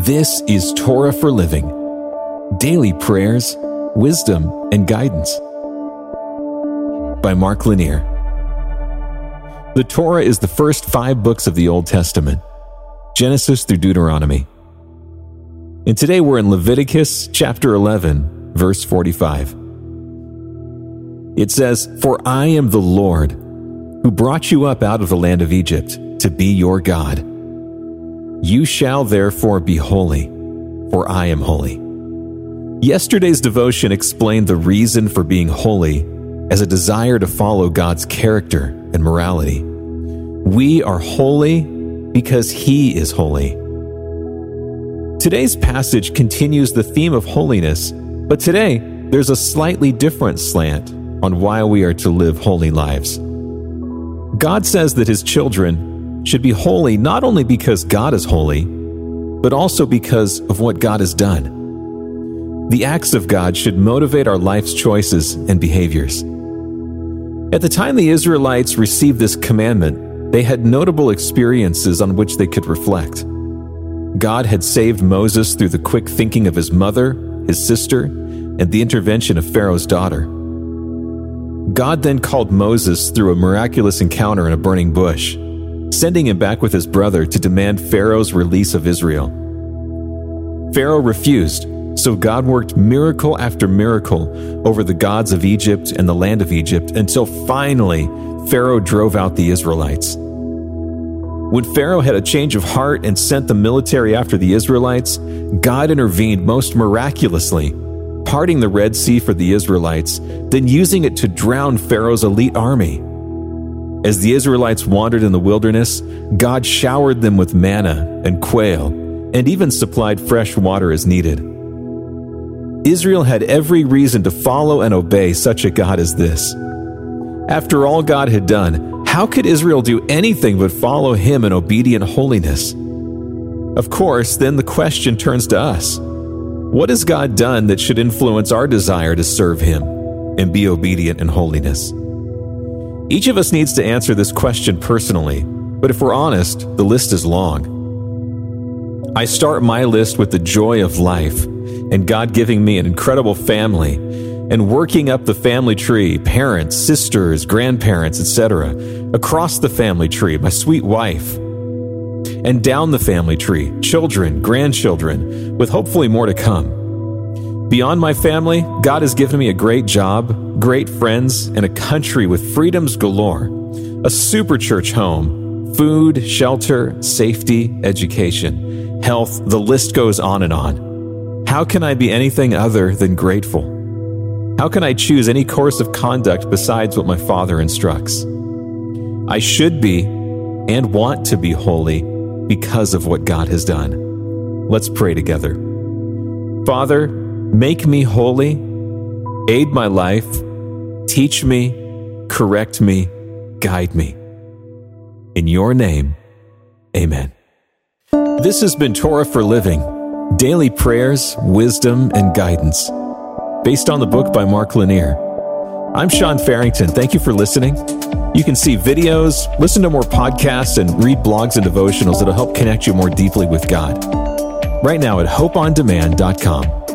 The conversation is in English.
This is Torah for Living Daily Prayers, Wisdom, and Guidance by Mark Lanier. The Torah is the first five books of the Old Testament Genesis through Deuteronomy. And today we're in Leviticus chapter 11, verse 45. It says, For I am the Lord who brought you up out of the land of Egypt to be your God. You shall therefore be holy, for I am holy. Yesterday's devotion explained the reason for being holy as a desire to follow God's character and morality. We are holy because He is holy. Today's passage continues the theme of holiness, but today there's a slightly different slant on why we are to live holy lives. God says that His children should be holy not only because God is holy, but also because of what God has done. The acts of God should motivate our life's choices and behaviors. At the time the Israelites received this commandment, they had notable experiences on which they could reflect. God had saved Moses through the quick thinking of his mother, his sister, and the intervention of Pharaoh's daughter. God then called Moses through a miraculous encounter in a burning bush sending him back with his brother to demand Pharaoh's release of Israel. Pharaoh refused, so God worked miracle after miracle over the gods of Egypt and the land of Egypt until finally Pharaoh drove out the Israelites. When Pharaoh had a change of heart and sent the military after the Israelites, God intervened most miraculously, parting the Red Sea for the Israelites, then using it to drown Pharaoh's elite army. As the Israelites wandered in the wilderness, God showered them with manna and quail, and even supplied fresh water as needed. Israel had every reason to follow and obey such a God as this. After all God had done, how could Israel do anything but follow Him in obedient holiness? Of course, then the question turns to us What has God done that should influence our desire to serve Him and be obedient in holiness? Each of us needs to answer this question personally, but if we're honest, the list is long. I start my list with the joy of life and God giving me an incredible family and working up the family tree, parents, sisters, grandparents, etc., across the family tree, my sweet wife, and down the family tree, children, grandchildren, with hopefully more to come. Beyond my family, God has given me a great job, great friends, and a country with freedoms galore. A super church home, food, shelter, safety, education, health, the list goes on and on. How can I be anything other than grateful? How can I choose any course of conduct besides what my Father instructs? I should be and want to be holy because of what God has done. Let's pray together. Father, Make me holy, aid my life, teach me, correct me, guide me. In your name, amen. This has been Torah for Living daily prayers, wisdom, and guidance, based on the book by Mark Lanier. I'm Sean Farrington. Thank you for listening. You can see videos, listen to more podcasts, and read blogs and devotionals that'll help connect you more deeply with God. Right now at hopeondemand.com.